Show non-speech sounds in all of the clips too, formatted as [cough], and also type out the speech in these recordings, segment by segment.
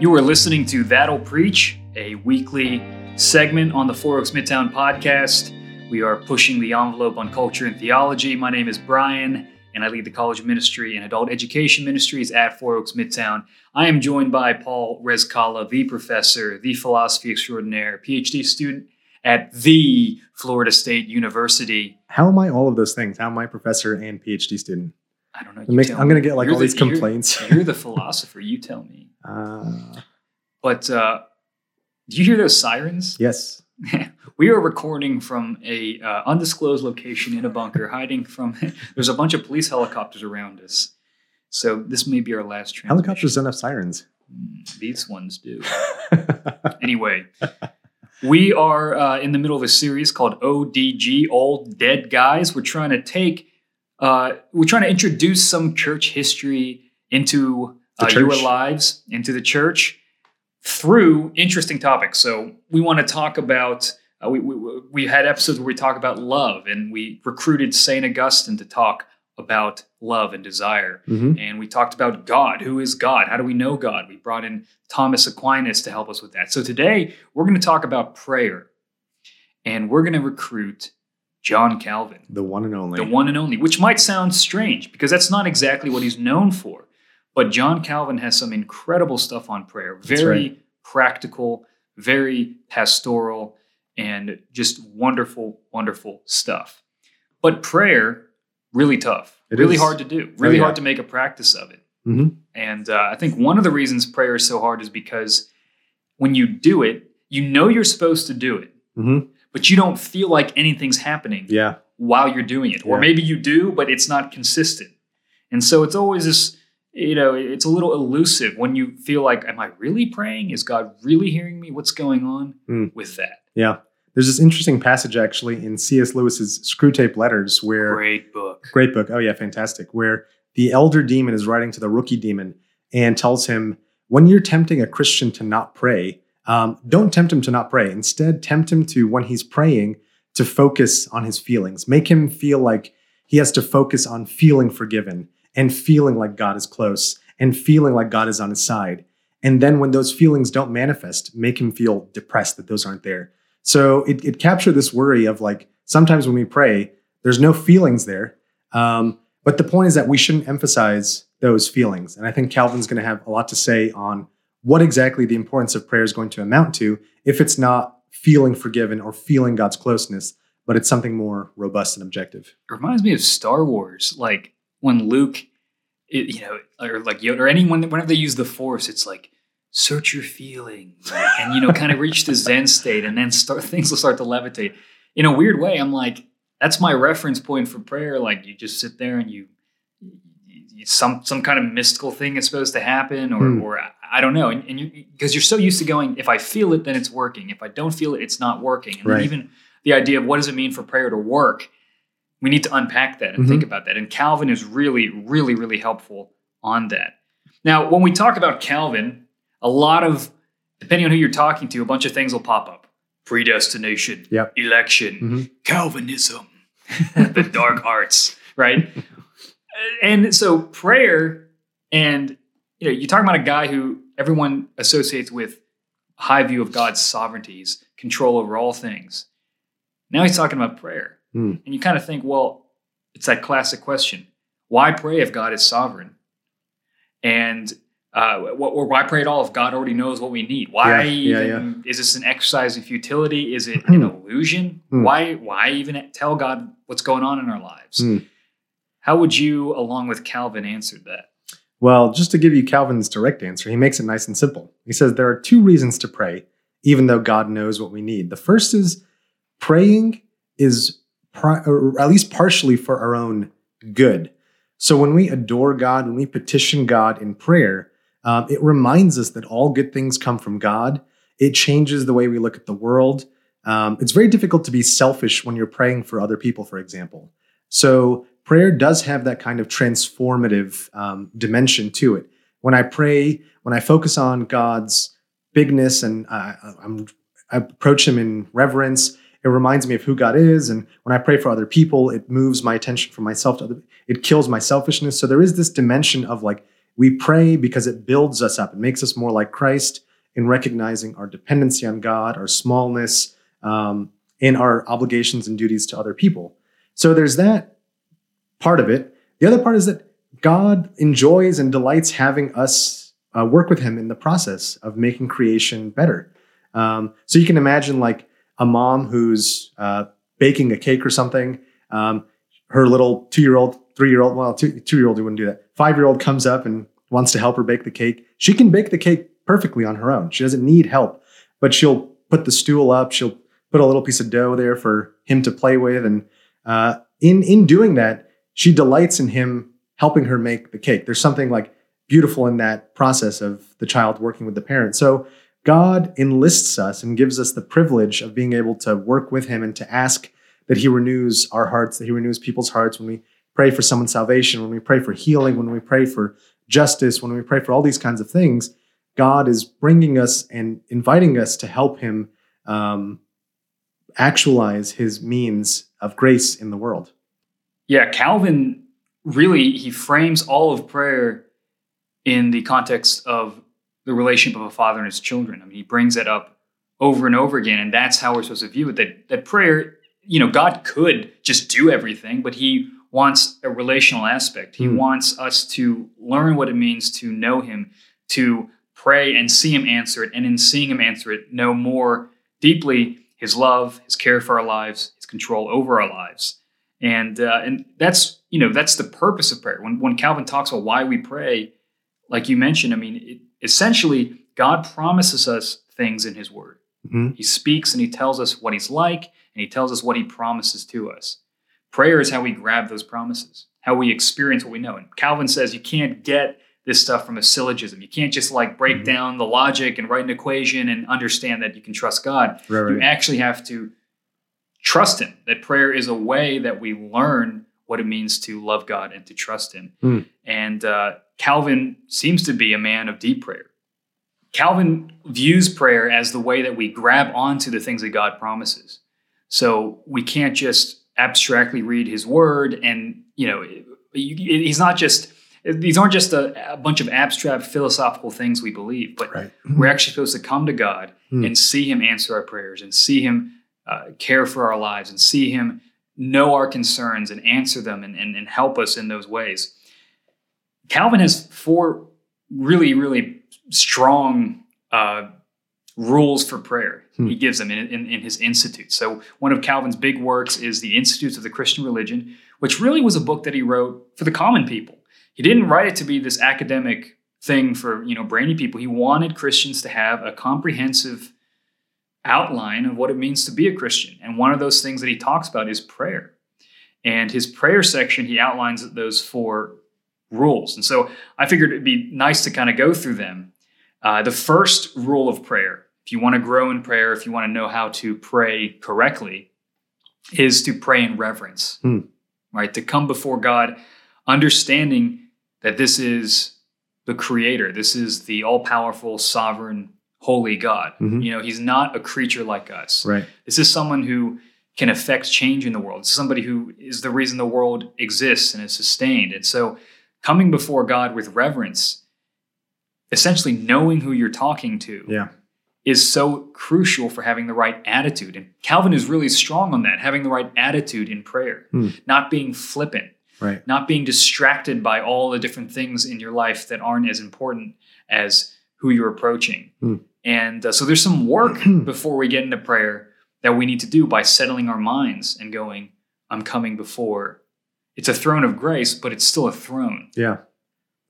You are listening to That'll Preach, a weekly segment on the Four Oaks Midtown podcast. We are pushing the envelope on culture and theology. My name is Brian, and I lead the college ministry and adult education ministries at Four Oaks Midtown. I am joined by Paul Rezkala, the professor, the philosophy extraordinaire, PhD student at the Florida State University. How am I all of those things? How am I professor and PhD student? I don't know. I'm, going to get like You're all the- these you're- complaints. You're, the [laughs] philosopher. You tell me. Uh, But uh, do you hear those sirens? yes. [laughs] we are recording from a uh, undisclosed location in a bunker, hiding from. [laughs] there's a bunch of police helicopters around us, so this may be our last. Helicopters don't have sirens. Mm, These ones do. [laughs] Anyway, we are uh, in the middle of a series called ODG, Old Dead Guys. We're trying to take, uh, we're trying to introduce some church history into uh, your lives, into the church through interesting topics. So we want to talk about. Uh, we, we we had episodes where we talk about love, and we recruited Saint Augustine to talk about love and desire Mhm. and we talked about God. Who is God? How do we know God? We brought in Thomas Aquinas to help us with that. So today we're going to talk about prayer, and we're going to recruit John Calvin, The one and only. the one and only, which might sound strange because that's not exactly what he's known for. But John Calvin has some incredible stuff on prayer, very right. practical, very pastoral, and just wonderful, wonderful stuff. But prayer, really tough, It really is. Oh, hard to do, really yeah. hard to make a practice of it. Mhm. And uh, I think one of the reasons prayer is so hard is because when you do it, you know you're supposed to do it, Mhm. but you don't feel like anything's happening Yeah. while you're doing it. Or maybe you do, but it's not consistent. And so it's always this, you know, it's a little elusive when you feel like, am I really praying? Is God really hearing me? What's going on Mm. with that? Yeah. There's this interesting passage actually in C.S. Lewis's Screwtape Letters where Great book. Great book. Oh, yeah, fantastic. Where the elder demon is writing to the rookie demon and tells him, when you're tempting a Christian to not pray, um, don't tempt him to not pray. Instead, tempt him to, when he's praying, to focus on his feelings. Make him feel like he has to focus on feeling forgiven and feeling like God is close and feeling like God is on his side. And then when those feelings don't manifest, make him feel depressed that those aren't there. So it, it captured this worry of like sometimes when we pray, there's no feelings there. Um, but the point is that we shouldn't emphasize those feelings. And I think Calvin's going to have a lot to say on what exactly the importance of prayer is going to amount to if it's not feeling forgiven or feeling God's closeness, but it's something more robust and objective. It reminds me of Star Wars, like when Luke, it, you know, or like Yoda, or anyone, whenever they use the Force, it's like search your feelings, and you know, kind of reach the Zen state, and then start [laughs] things will start to levitate. In a weird way, I'm like, that's my reference point for prayer. Like you just sit there and you, you some some kind of mystical thing is supposed to happen, or Hmm. or I- don't know, and, and you because you're so used to going, if I feel it, then it's working. If I don't feel it, it's not working. And then Right. even the idea of what does it mean for prayer to work we need to unpack that and Mhm. think about that. And Calvin is really, really, really helpful on that. Now, when we talk about Calvin, a lot of, depending on who you're talking to, a bunch of things will pop up predestination, Yep. election, Mhm. Calvinism, [laughs] the dark arts, right? [laughs] And so prayer, and you know, you're talking about a guy who everyone associates with a high view of God's sovereignties, control over all things. Now he's talking about prayer. Hmm. And you kind of think, well, it's that classic question why pray if God is sovereign? And uh, or why pray at all if God already knows what we need? Why Yeah, yeah, even, is this an exercise in futility? Is it an illusion? Hmm. Why why even tell God what's going on in our lives? Hmm. How would you, along with Calvin, answer that? Well, just to give you Calvin's direct answer, he makes it nice and simple. He says there are two reasons to pray, even though God knows what we need. The first is praying is, pri- at least partially for our own good. So when we adore God, when we petition God in prayer, um, it reminds us that all good things come from God. It changes the way we look at the world. Um, it's very difficult to be selfish when you're praying for other people, for example. So prayer does have that kind of transformative um, dimension to it. When I pray, when I focus on God's bigness and I'm, I approach Him in reverence, it reminds me of who God is. And when I pray for other people, it moves my attention from myself to other. It kills my selfishness. So there is this dimension of like We pray because it builds us up. It makes us more like Christ in recognizing our dependency on God, our smallness, um, our obligations and duties to other people. So there's that part of it. The other part is that God enjoys and delights having us uh, work with Him in the process of making creation better. Um, so you can imagine like a mom who's uh, baking a cake or something. Um, her little two year old, three year old, well, two, year old, who wouldn't do that. Five year old comes up and wants to help her bake the cake. She can bake the cake perfectly on her own. She doesn't need help, but she'll put the stool up. She'll put a little piece of dough there for him to play with. And uh, in, in doing that, she delights in him helping her make the cake. There's something like beautiful in that process of the child working with the parent. So God enlists us and gives us the privilege of being able to work with him and to ask that he renews our hearts, that he renews people's hearts when we pray for someone's salvation, when we pray for healing, when we pray for justice, when we pray for all these kinds of things. God is bringing us and inviting us to help him um, actualize his means of grace in the world. Yeah, Calvin really he frames all of prayer in the context of the relationship of a father and his children. I mean, he brings it up over and over again, and that's how we're supposed to view it. That that prayer, you know, God could just do everything, but He wants a relational aspect. He mm. wants us to learn what it means to know Him, to pray and see Him answer it, and in seeing Him answer it, know more deeply His love, His care for our lives, His control over our lives, and uh, and that's you know that's the purpose of prayer. When when Calvin talks about why we pray, like you mentioned, I mean, it, essentially, God promises us things in His Word. Mm-hmm. He speaks and He tells us what He's like, and He tells us what He promises to us. Prayer is how we grab those promises, how we experience what we know. And Calvin says you can't get this stuff from a syllogism. You can't just like break mm-hmm. down the logic and write an equation and understand that you can trust God. Right, right. You actually have to trust Him. That prayer is a way that we learn what it means to love God and to trust Him. Mm. And uh, Calvin seems to be a man of deep prayer. Calvin views prayer as the way that we grab onto the things that God promises. So we can't just abstractly read his word and, you know, he's not just, these aren't just a, a bunch of abstract philosophical things we believe, but right. we're actually supposed to come to God mm. and see him answer our prayers and see him uh, care for our lives and see him know our concerns and answer them and, and, and help us in those ways. Calvin has four really, really strong uh, rules for prayer. Hmm. He gives them in, in, in, his Institutes. So, one of Calvin's big works is the Institutes of the Christian Religion, which really was a book that he wrote for the common people. He didn't write it to be this academic thing for you know brainy people. He wanted Christians to have a comprehensive outline of what it means to be a Christian. And one of those things that he talks about is prayer. And his prayer section, he outlines those four rules. And so I figured it'd be nice to kind of go through them. Uh, the first rule of prayer, if you want to grow in prayer, if you want to know how to pray correctly, is to pray in reverence, hmm. right? To come before God, understanding that this is the creator, this is the all powerful, sovereign, holy God. Mm-hmm. You know, he's not a creature like us. Right. This is someone who can affect change in the world. It's somebody who is the reason the world exists and is sustained. And so coming before God with reverence, essentially knowing who you're talking to, yeah. is so crucial for having the right attitude. And Calvin is really strong on that, having the right attitude in prayer, hmm. not being flippant, right. not being distracted by all the different things in your life that aren't as important as who you're approaching. Hmm. And uh, so there's some work [clears throat] before we get into prayer that we need to do by settling our minds and going, I'm coming before it's a throne of grace, but it's still a throne. Yeah.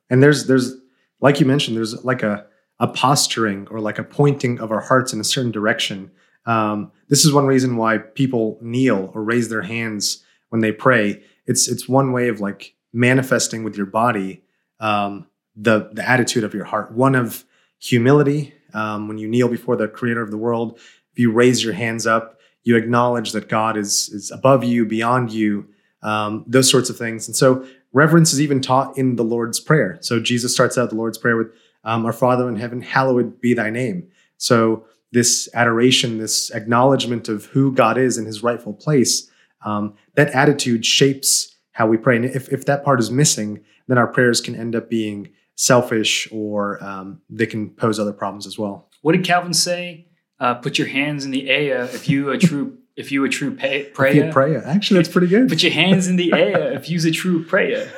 And there's there's like you mentioned, there's like a a posturing or like a pointing of our hearts in a certain direction. Um, this is one reason why people kneel or raise their hands when they pray. It's it's one way of like manifesting with your body um, the the attitude of your heart. One of humility um, when you kneel before the Creator of the world. If you raise your hands up, you acknowledge that God is is above you, beyond you, um, those sorts of things. And so reverence is even taught in the Lord's Prayer. So Jesus starts out the Lord's Prayer with, um, Our Father in heaven, hallowed be thy name. So this adoration, this acknowledgement of who God is in his rightful place, um, that attitude shapes how we pray. And if, if that part is missing, then our prayers can end up being selfish or um, they can pose other problems as well. What did Calvin say? Uh, put your hands in the air if you a true if you a true pay, prayer. Prayer. Actually, that's pretty good. Put your hands in the [laughs] air if you's a true prayer.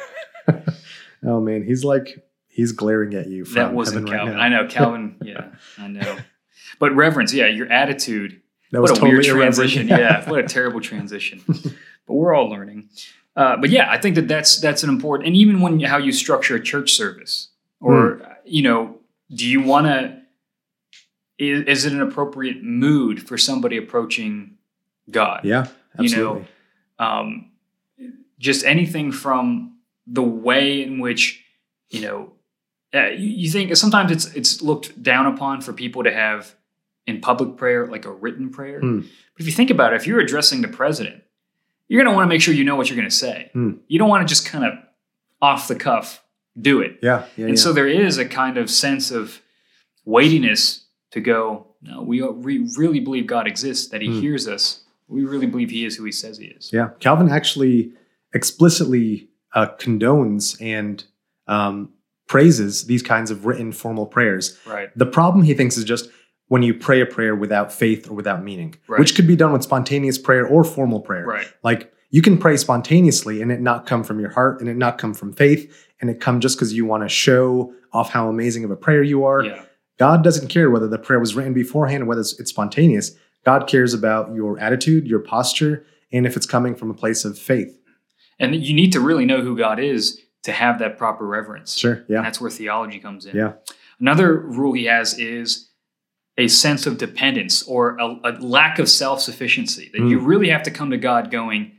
[laughs] oh man, he's like he's glaring at you. From That wasn't Calvin. Right. I know Calvin. [laughs] Yeah, I know. But reverence, yeah, your attitude. That was what a totally weird transition. Yeah, what a terrible transition. but we're all learning. Uh, but yeah, I think that that's that's an important. And even when how you structure a church service, or Hmm. you know, do you want to? Is, is it an appropriate mood for somebody approaching God? yeah, You absolutely. know, um, just anything from the way in which you know uh, you, you think sometimes it's it's looked down upon for people to have in public prayer like a written prayer. Hmm. But if you think about it, if you're addressing the president, you're going to want to make sure you know what you're going to say. Hmm. You don't want to just kind of off the cuff do it. yeah, yeah, And yeah. so there is a kind of sense of weightiness to go, no, we, we really believe God exists, that he Hmm. hears us. We really believe he is who he says he is. Yeah, Calvin actually explicitly uh, condones and um, praises these kinds of written formal prayers. Right. The problem he thinks is just when you pray a prayer without faith or without meaning, Right. which could be done with spontaneous prayer or formal prayer. Right. Like you can pray spontaneously and it not come from your heart and it not come from faith and it come just because you want to show off how amazing of a prayer you are. Yeah. God doesn't care whether the prayer was written beforehand or whether it's, it's spontaneous. God cares about your attitude, your posture, and if it's coming from a place of faith. And you need to really know who God is to have that proper reverence. Sure. And Yeah. that's where theology comes in. Yeah. Another rule he has is a sense of dependence or a, a lack of self sufficiency. That you Mm. really have to come to God going,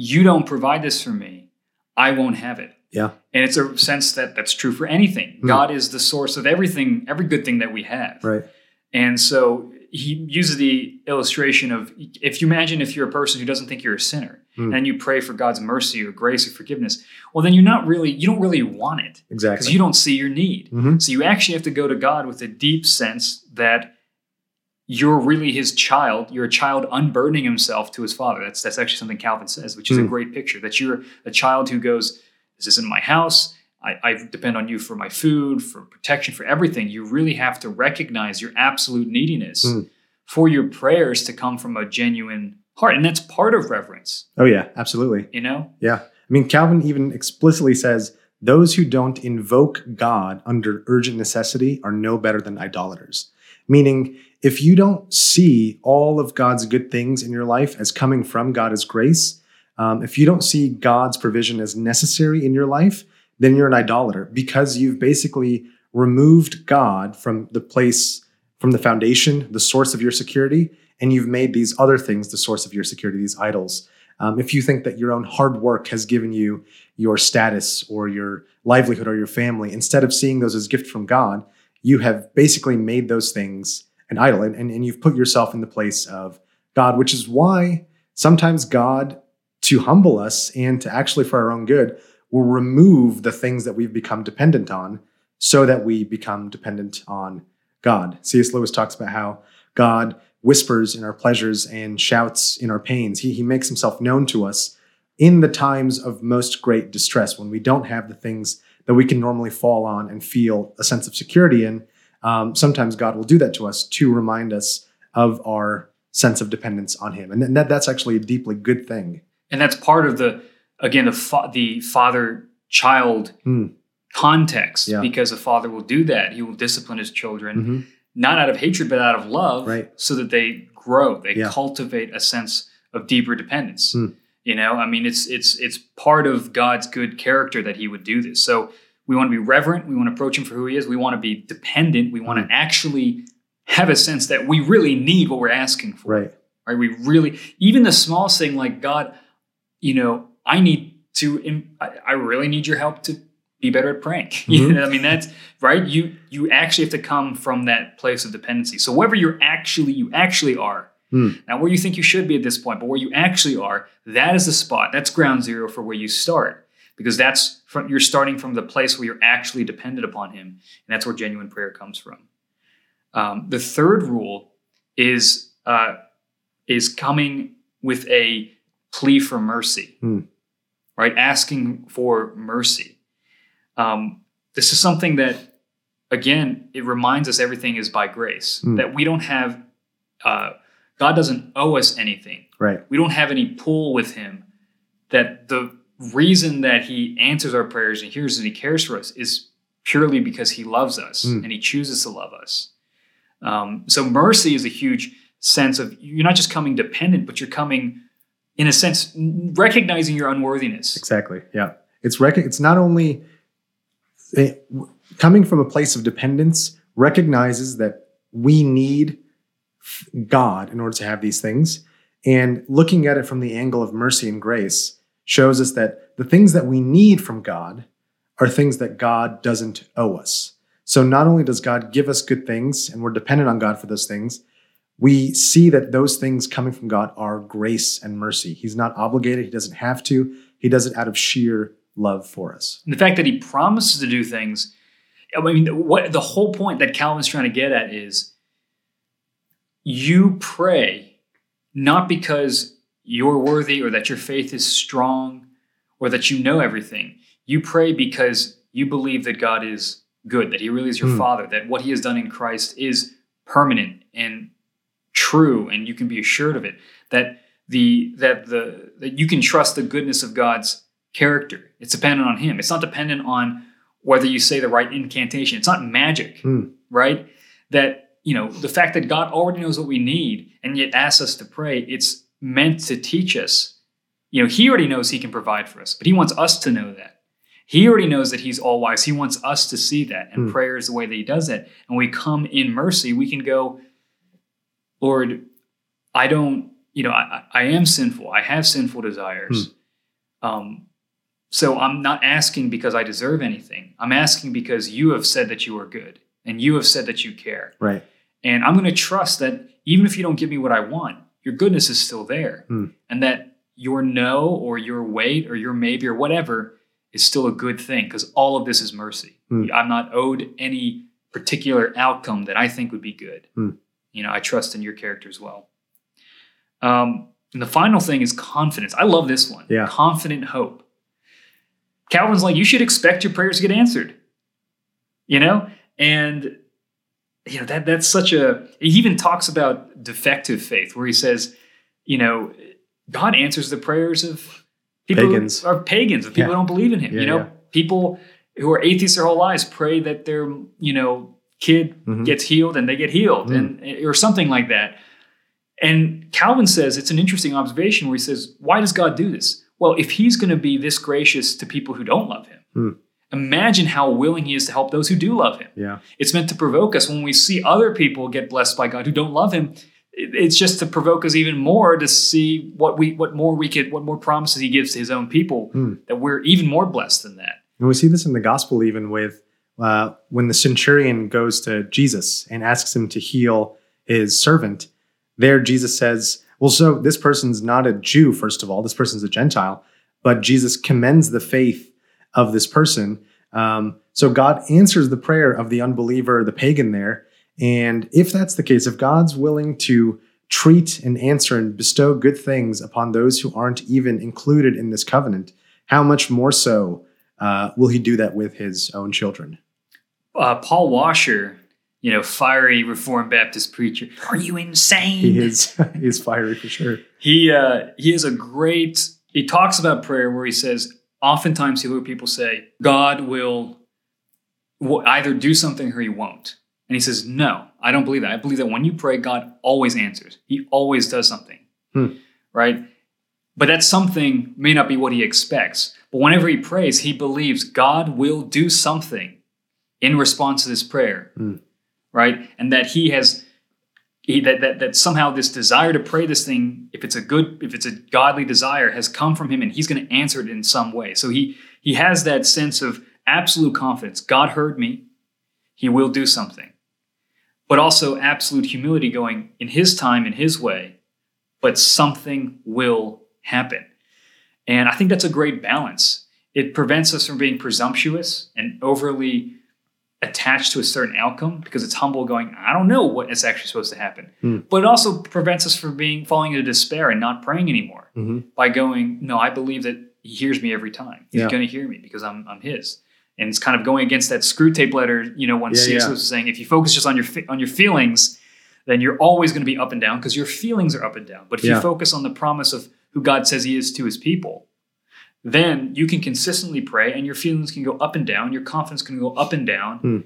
you don't provide this for me, I won't have it. Yeah. And it's a sense that that's true for anything. Mm. God is the source of everything, every good thing that we have. Right. And so he uses the illustration of if you imagine if you're a person who doesn't think you're a sinner Hmm. and you pray for God's mercy or grace or forgiveness, well, then you're not really, you don't really want it Exactly. because you don't see your need. Mhm. So you actually have to go to God with a deep sense that you're really his child. You're a child unburdening himself to his father. That's that's actually something Calvin says, which is a Hmm. great picture. That you're a child who goes, This isn't my house. I, I depend on you for my food, for protection, for everything. You really have to recognize your absolute neediness Hmm. for your prayers to come from a genuine heart. And that's part of reverence, Oh yeah, absolutely. you know? Yeah. I mean, Calvin even explicitly says those who don't invoke God under urgent necessity are no better than idolaters. Meaning, if you don't see all of God's good things in your life as coming from God as grace, um, if you don't see God's provision as necessary in your life, then you're an idolater because you've basically removed God from the place, from the foundation, the source of your security, and you've made these other things the source of your security, these idols. Um, if you think that your own hard work has given you your status or your livelihood or your family, instead of seeing those as gift from God, you have basically made those things an idol and, and, and you've put yourself in the place of God, which is why sometimes God, to humble us and to actually for our own good, will remove the things that we've become dependent on so that we become dependent on God. C.S. Lewis talks about how God whispers in our pleasures and shouts in our pains. He, he makes himself known to us in the times of most great distress when we don't have the things that we can normally fall on and feel a sense of security in. Um, sometimes God will do that to us to remind us of our sense of dependence on Him. And that, that's actually a deeply good thing. And that's part of the, again, the, fa- the father child Hmm. context Yeah. because a father will do that. He will discipline his children. Mhm. not out of hatred, but out of love, Right. so that they grow, they Yeah. cultivate a sense of deeper dependence. Hmm. You know, I mean, it's it's it's part of God's good character that He would do this. So we want to be reverent. We want to approach Him for who He is. We want to be dependent. We want to actually have a sense that we really need what we're asking for. Right. Right? We really, even the smallest thing like God, you know, I need to, I, really need your help to be better at praying. [laughs] You Mhm. know, I mean, that's right. You you actually have to come from that place of dependency. So wherever you're actually, you actually are. Hmm. Now, where you think you should be at this point, but where you actually are, that is the spot. That's ground zero for where you start, because that's from, you're starting from the place where you're actually dependent upon Him, and that's where genuine prayer comes from. Um, the third rule is uh, is coming with a plea for mercy, Hmm. right? Asking for mercy. Um, this is something that, again, it reminds us everything is by grace. Mm. That we don't have, uh, God doesn't owe us anything. Right. We don't have any pull with Him. That the reason that He answers our prayers and hears and He cares for us is purely because He loves us Mm. and He chooses to love us. Um, so mercy is a huge sense of you're not just coming dependent, but you're coming, in a sense, recognizing your unworthiness. Exactly. Yeah. It's rec- It's not only eh, w- coming from a place of dependence recognizes that we need God in order to have these things, and looking at it from the angle of mercy and grace shows us that the things that we need from God are things that God doesn't owe us. So not only does God give us good things, and we're dependent on God for those things. We see that those things coming from God are grace and mercy. He's not obligated. He doesn't have to. He does it out of sheer love for us. And the fact that he promises to do things, I mean, what the whole point that Calvin's trying to get at is you pray not because you're worthy or that your faith is strong or that you know everything. You pray because you believe that God is good, that he really is your Hmm. father, that what he has done in Christ is permanent and true and you can be assured of it. That the that the that you can trust the goodness of God's character. It's dependent on him. It's not dependent on whether you say the right incantation. It's not magic, Hmm. right? That, you know, the fact that God already knows what we need and yet asks us to pray, it's meant to teach us. You know, he already knows he can provide for us, but he wants us to know that. He already knows that he's all wise. He wants us to see that. And Hmm. prayer is the way that he does that. And we come in mercy, we can go, Lord, I don't, you know, I, I I am sinful. I have sinful desires. Um, so I'm not asking because I deserve anything. I'm asking because you have said that you are good and you have said that you care. Right. And I'm going to trust that even if you don't give me what I want, your goodness is still there. Hmm. And that your no or your wait or your maybe or whatever is still a good thing because all of this is mercy. Hmm. I'm not owed any particular outcome that I think would be good. Hmm. You know, I trust in your character as well. Um, and the final thing is confidence. I love this one. Yeah. Confident hope. Calvin's like, you should expect your prayers to get answered. You know? And you know, that that's such a he even talks about defective faith, where he says, you know, God answers the prayers of people Pagans. who are pagans, of people Yeah. who don't believe in him. Yeah, you know, yeah. people who are atheists their whole lives pray that their, you know, kid Mhm. gets healed and they get healed, Mm. and or something like that. And Calvin says it's an interesting observation where he says, why does God do this? Well, if he's going to be this gracious to people who don't love him, Hmm. Imagine how willing he is to help those who do love him. Yeah. It's meant to provoke us when we see other people get blessed by God who don't love him. It's just to provoke us even more to see what we what more we could what more promises he gives to his own people Hmm. that we're even more blessed than that. And we see this in the gospel even with uh, when the centurion goes to Jesus and asks him to heal his servant. There, Jesus says, Well, so this person's not a Jew, first of all, this person's a Gentile, but Jesus commends the faith of this person. Um, so God answers the prayer of the unbeliever, the pagan there. And if that's the case, if God's willing to treat and answer and bestow good things upon those who aren't even included in this covenant, how much more so uh, will he do that with his own children? Uh, Paul Washer, you know, fiery Reformed Baptist preacher. Are you insane? He is [laughs] he is fiery for sure. He uh, he has a great. He talks about prayer where he says, oftentimes he'll hear people say, God will, will either do something or he won't. And he says, No, I don't believe that. I believe that when you pray, God always answers. He always does something. Hmm. Right? But that something may not be what he expects. But whenever he prays, he believes God will do something in response to this prayer. Hmm. Right? And that he has he, that, that that somehow this desire to pray this thing, if it's a good, if it's a godly desire, has come from him, and he's going to answer it in some way. So he he has that sense of absolute confidence. God heard me; He will do something, but also absolute humility, going in His time, in His way, but something will happen. And I think that's a great balance. It prevents us from being presumptuous and overly attached to a certain outcome because it's humble going i don't know what is actually supposed to happen Hmm. but it also prevents us from being falling into despair and not praying anymore Mhm. by going no i believe that he hears me every time he's Yeah. going to hear me because i'm, I'm his And it's kind of going against that Screwtape letter, you know, when Yeah, C.S. yeah. Was saying, if you focus just on your on your feelings, then you're always going to be up and down because your feelings are up and down. But if you focus on the promise of who God says He is to His people, then you can consistently pray, and your feelings can go up and down. Your confidence can go up and down, Hmm.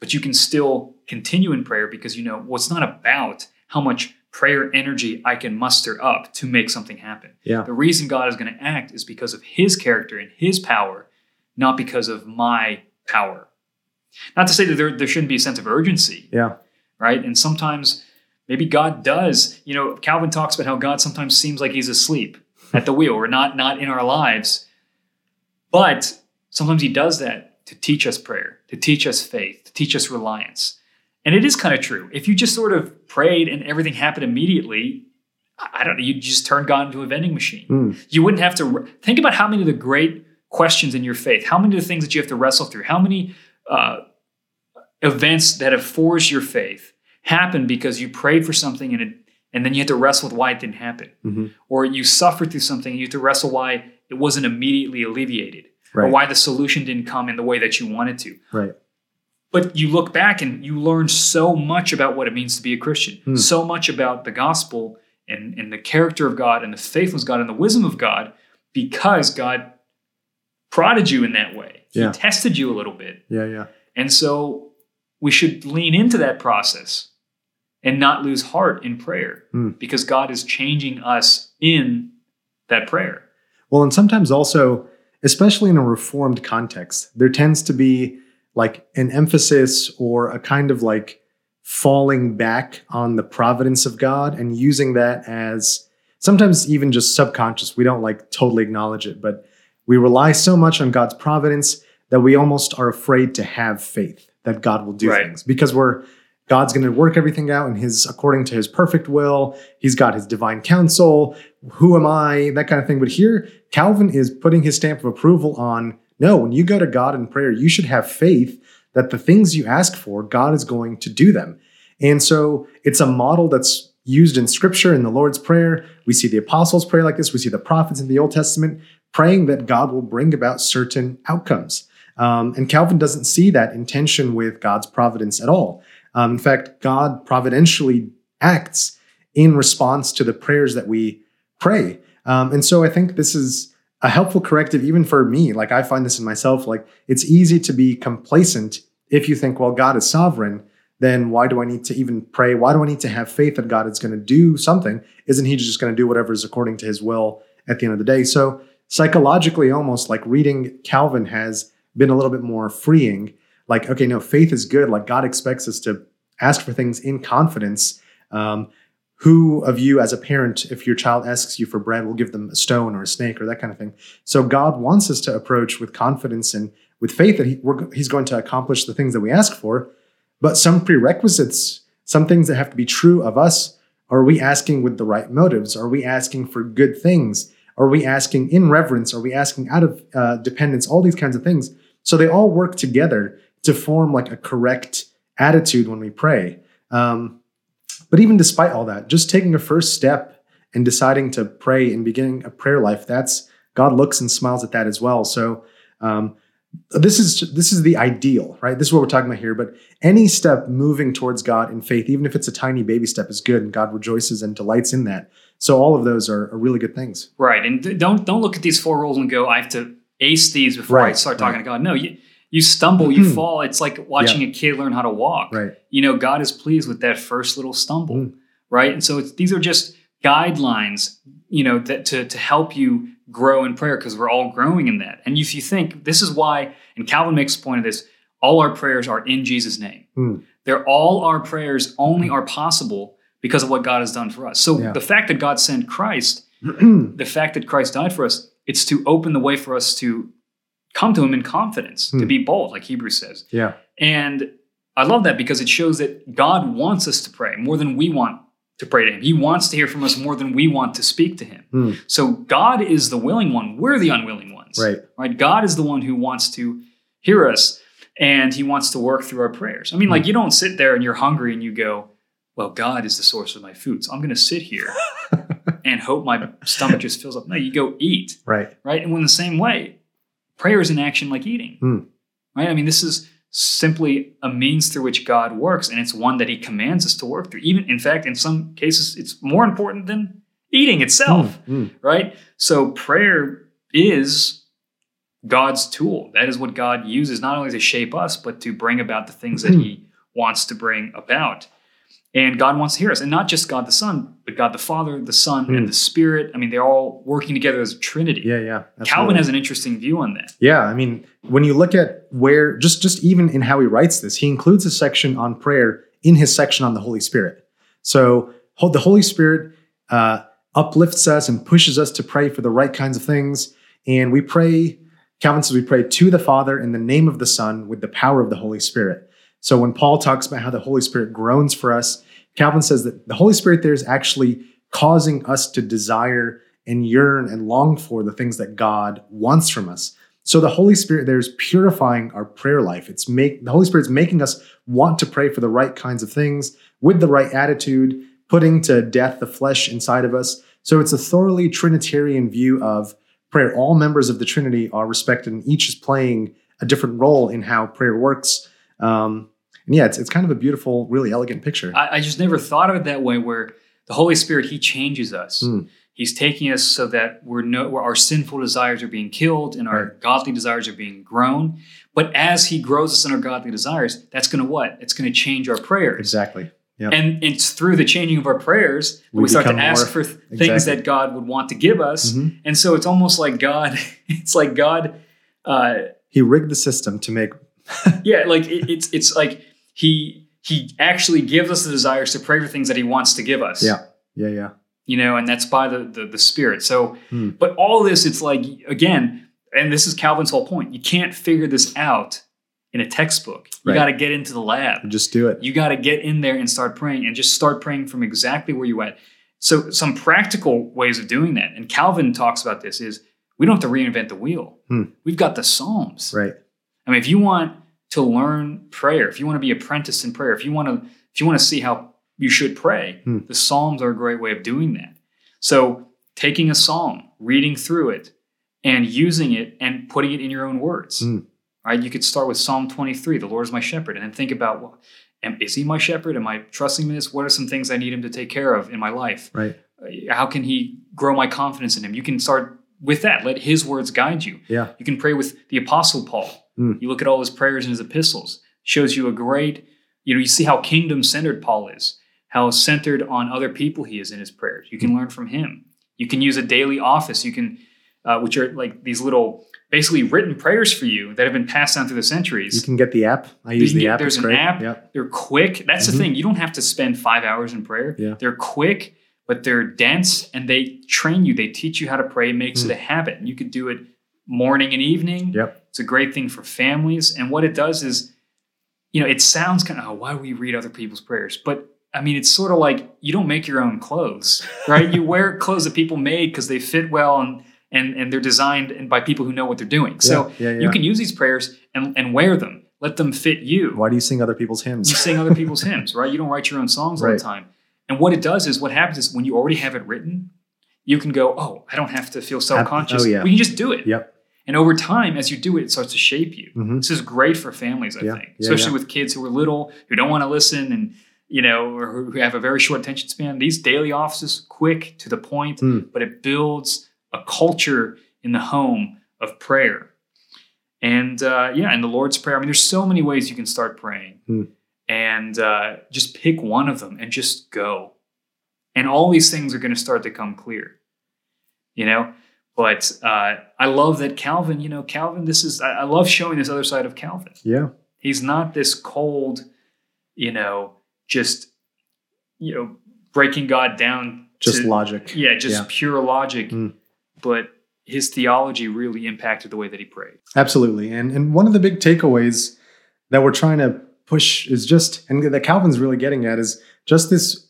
but you can still continue in prayer because you know well, it's not about how much prayer energy I can muster up to make something happen. Yeah. The reason God is going to act is because of his character and his power, not because of my power. Not to say that there, there shouldn't be a sense of urgency, Yeah. right? And sometimes maybe God does, you know, Calvin talks about how God sometimes seems like he's asleep at the wheel or not not in our lives. But sometimes he does that to teach us prayer, to teach us faith, to teach us reliance. And it is kind of true. If you just sort of prayed and everything happened immediately, I don't know, you just turn God into a vending machine. Hmm. You wouldn't have to re- think about how many of the great questions in your faith, how many of the things that you have to wrestle through, how many uh, events that have forged your faith happen because you prayed for something and it, and then you had to wrestle with why it didn't happen, Mhm. or you suffered through something and you had to wrestle why it wasn't immediately alleviated, or why the solution didn't come in the way that you wanted to. Right. But you look back and you learn so much about what it means to be a Christian, Hmm. so much about the gospel and, and the character of God and the faithfulness of God and the wisdom of God because God prodded you in that way. Yeah. He tested you a little bit. Yeah. Yeah. And so we should lean into that process and not lose heart in prayer Hmm. because God is changing us in that prayer. Well, and sometimes also, especially in a reformed context, there tends to be like an emphasis or a kind of like falling back on the providence of God and using that as sometimes even just subconscious. We don't like totally acknowledge it, but we rely so much on God's providence that we almost are afraid to have faith that God will do Right. things because we're God's going to work everything out in his according to his perfect will. He's got his divine counsel. Who am I? That kind of thing. But here, Calvin is putting his stamp of approval on no, when you go to God in prayer, you should have faith that the things you ask for, God is going to do them. And so it's a model that's used in scripture in the Lord's Prayer. We see the apostles pray like this. We see the prophets in the Old Testament praying that God will bring about certain outcomes. Um, and Calvin doesn't see that intention with God's providence at all. Um, in fact, God providentially acts in response to the prayers that we pray. Um, and so I think this is a helpful corrective even for me. Like I find this in myself. Like it's easy to be complacent if you think, well, God is sovereign. Then why do I need to even pray? Why do I need to have faith that God is going to do something? Isn't He just going to do whatever is according to His will at the end of the day? So psychologically, almost like reading Calvin has been a little bit more freeing. Like, okay, no, faith is good. Like God expects us to ask for things in confidence. Um, who of you as a parent if your child asks you for bread will give them a stone or a snake or that kind of thing? So god wants us to approach with confidence and with faith that he, he's going to accomplish the things that we ask for. But some prerequisites some things that have to be true of us are we asking with the right motives? Are we asking for good things? Are we asking in reverence? Are we asking out of uh, dependence? All these kinds of things. So they all work together to form like a correct attitude when we pray um, but even despite all that, just taking a first step and deciding to pray and beginning a prayer life, that's God looks and smiles at that as well. So um, this is this is the ideal, right? This is what we're talking about here. But any step moving towards God in faith, even if it's a tiny baby step, is good, and God rejoices and delights in that. So all of those are, are really good things. Right. And don't don't look at these four rules and go, I have to ace these before I start talking right. to God. No, you you stumble, you Mhm. fall. It's like watching a kid learn how to walk. Right. You know, God is pleased with that first little stumble. Mm. Right. And so it's, these are just guidelines, you know, that to to help you grow in prayer because we're all growing in that. And if you think this is why, and Calvin makes a point of this, all our prayers are in Jesus' name. Mm. They're all our prayers only are possible because of what God has done for us. So Yeah. the fact that God sent Christ [clears throat] the fact that Christ died for us, it's to open the way for us to come to him in confidence, to Hmm. be bold, like Hebrews says. yeah. And I love that because it shows that God wants us to pray more than we want to pray to him. He wants to hear from us more than we want to speak to him. Hmm. So God is the willing one. We're the unwilling ones. Right. Right? God is the one who wants to hear us and he wants to work through our prayers. I mean, like you don't sit there and you're hungry and you go, well, God is the source of my food. So I'm going to sit here [laughs] and hope my stomach just fills up. No, you go eat, Right. right? And in the same way, prayer is an action like eating. Hmm. right? I mean, this is simply a means through which God works, and it's one that He commands us to work through. Even, in fact, in some cases, it's more important than eating itself, Mm, mm. right? So prayer is God's tool. That is what God uses not only to shape us, but to bring about the things that He wants to bring about. And God wants to hear us, and not just God the Son, but God the Father, the Son, Hmm. and the Spirit. I mean, they're all working together as a trinity. Yeah, yeah. Calvin has an interesting view on that. Yeah, I mean, when you look at where just just even in how he writes this, he includes a section on prayer in his section on the Holy Spirit. So the Holy Spirit uh, uplifts us and pushes us to pray for the right kinds of things, and we pray. Calvin says we pray to the Father in the name of the Son with the power of the Holy Spirit. So when Paul talks about how the Holy Spirit groans for us, Calvin says that the Holy Spirit there is actually causing us to desire and yearn and long for the things that God wants from us. So the Holy Spirit there is purifying our prayer life. It's make the Holy Spirit's making us want to pray for the right kinds of things with the right attitude, putting to death the flesh inside of us. So it's a thoroughly Trinitarian view of prayer. All members of the Trinity are respected, and each is playing a different role in how prayer works. Um, and yeah, it's, it's kind of a beautiful, really elegant picture. I, I just never thought of it that way, where the Holy Spirit He changes us. Mm. He's taking us so that we're no, where our sinful desires are being killed and our Right. godly desires are being grown. But as He grows us in our godly desires, that's going to what? It's going to change our prayers. exactly. Yep. And it's through the changing of our prayers that We we, start to ask more- for th- things that God would want to give us. Mhm. And so it's almost like God, [laughs] it's like God, uh, He rigged the system to make [laughs] yeah, like it, it's it's like he he actually gives us the desires to pray for things that he wants to give us. Yeah. Yeah, yeah. You know, and that's by the the, the Spirit. So, Hmm. but all this, it's like again, and this is Calvin's whole point. You can't figure this out in a textbook. You Right. got to get into the lab. Just do it. You got to get in there and start praying, and just start praying from exactly where you at. So, some practical ways of doing that, and Calvin talks about this is we don't have to reinvent the wheel. Hmm. We've got the Psalms. Right. I mean, if you want to learn prayer, if you want to be apprenticed in prayer, if you want to, if you want to see how you should pray, Hmm. the Psalms are a great way of doing that. So, taking a psalm, reading through it, and using it and putting it in your own words. Hmm. Right? You could start with Psalm 23, "The Lord is my shepherd," and then think about, well, am, is He my shepherd? Am I trusting in this? What are some things I need Him to take care of in my life? Right. Uh, How can He grow my confidence in Him? You can start with that. Let His words guide you. Yeah. You can pray with the Apostle Paul. Mm. You look at all his prayers in his epistles, shows you a great, you know, you see how kingdom centered Paul is, how centered on other people he is in his prayers. You can Hmm. learn from him. You can use a daily office. You can, uh, which are like these little, basically written prayers for you that have been passed down through the centuries. You can get the app. I use the app. there's it's an great. app. Yep. They're quick. That's Mhm. the thing. You don't have to spend five hours in prayer. Yeah. They're quick, but they're dense and they train you. They teach you how to pray. It makes Hmm. it a habit. And you could do it morning and evening. Yep. It's a great thing for families. And what it does is, you know, it sounds kind of, oh, why would we read other people's prayers? But I mean, it's sort of like you don't make your own clothes, [laughs] right? you wear clothes that people made because they fit well and and and they're designed and by people who know what they're doing. So yeah, yeah, you can use these prayers and, and wear them. Let them fit you. Why do you sing other people's hymns? You sing other [laughs] people's hymns, right? You don't write your own songs all the time. And what it does is what happens is when you already have it written, you can go, oh, I don't have to feel oh, self-conscious. oh, yeah. We can just do it. Yep. And over time, as you do it, it starts to shape you. Mhm. This is great for families, I Yeah, think, especially yeah. with kids who are little, who don't want to listen, and you know, or who who have a very short attention span. These daily offices, quick to the point, Mm. but it builds a culture in the home of prayer. And uh, yeah, and the Lord's Prayer. I mean, there's so many ways you can start praying, Mm. and uh, just pick one of them and just go. And all these things are going to start to come clear. You know, but uh, I love that Calvin, you know, Calvin, this is, I, I love showing this other side of Calvin. Yeah. He's not this cold, you know, just, you know, breaking God down. Just to, logic. Yeah, just Yeah. pure logic. Mm. But his theology really impacted the way that he prayed. Absolutely. And and one of the big takeaways that we're trying to push is just and that Calvin's really getting at is just this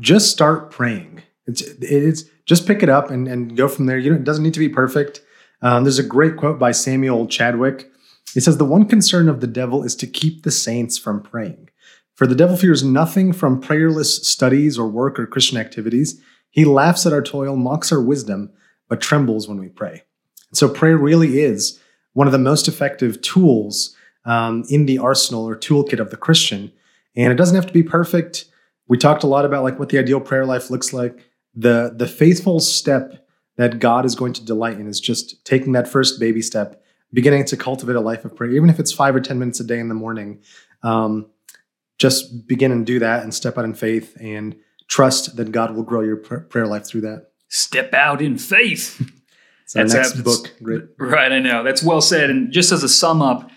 just start praying. It's it's just pick it up and, and go from there. You know, it doesn't need to be perfect. Um, there's a great quote by Samuel Chadwick. He says, The one concern of the devil is to keep the saints from praying. For the devil fears nothing from prayerless studies or work or Christian activities. He laughs at our toil, mocks our wisdom, but trembles when we pray. So prayer really is one of the most effective tools um, in the arsenal or toolkit of the Christian. And it doesn't have to be perfect. We talked a lot about like what the ideal prayer life looks like. The the faithful step that God is going to delight in is just taking that first baby step, beginning to cultivate a life of prayer, even if it's five or ten minutes a day in the morning. Um, just begin and do that, and step out in faith, and trust that God will grow your pr- prayer life through that. Step out in faith. [laughs] Our next book. Right, I know. That's well said. And just as a sum up,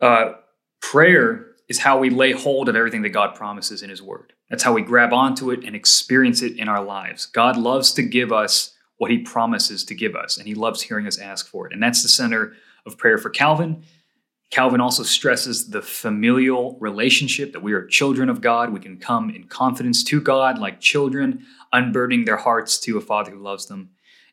uh, prayer is how we lay hold of everything that God promises in His Word. That's how we grab onto it and experience it in our lives. God loves to give us what He promises to give us, and He loves hearing us ask for it. And that's the center of prayer for Calvin. Calvin also stresses the familial relationship that we are children of God. We can come in confidence to God like children, unburdening their hearts to a Father who loves them.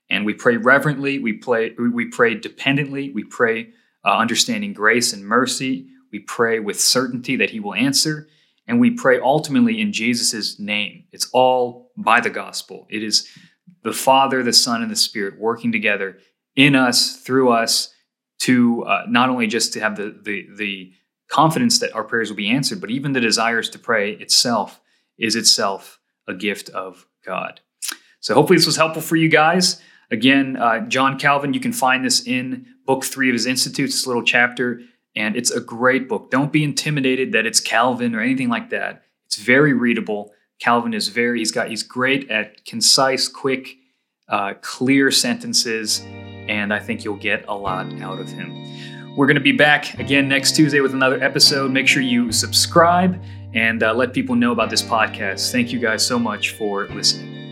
And we pray reverently, we, pray, we pray dependently, we pray uh, understanding grace and mercy. We pray with certainty that He will answer, and we pray ultimately in Jesus' name. It's all by the gospel. It is the Father, the Son, and the Spirit working together in us, through us, to uh, not only just to have the, the, the confidence that our prayers will be answered, but even the desires to pray itself is itself a gift of God. So hopefully this was helpful for you guys. Again, uh, John Calvin, you can find this in book three of his Institutes, this little chapter, and it's a great book. Don't be intimidated that it's Calvin or anything like that. It's very readable. Calvin is very, he's got, he's great at concise, quick, uh, clear sentences, and I think you'll get a lot out of him. We're going to be back again next Tuesday with another episode. Make sure you subscribe and uh, let people know about this podcast. Thank you guys so much for listening.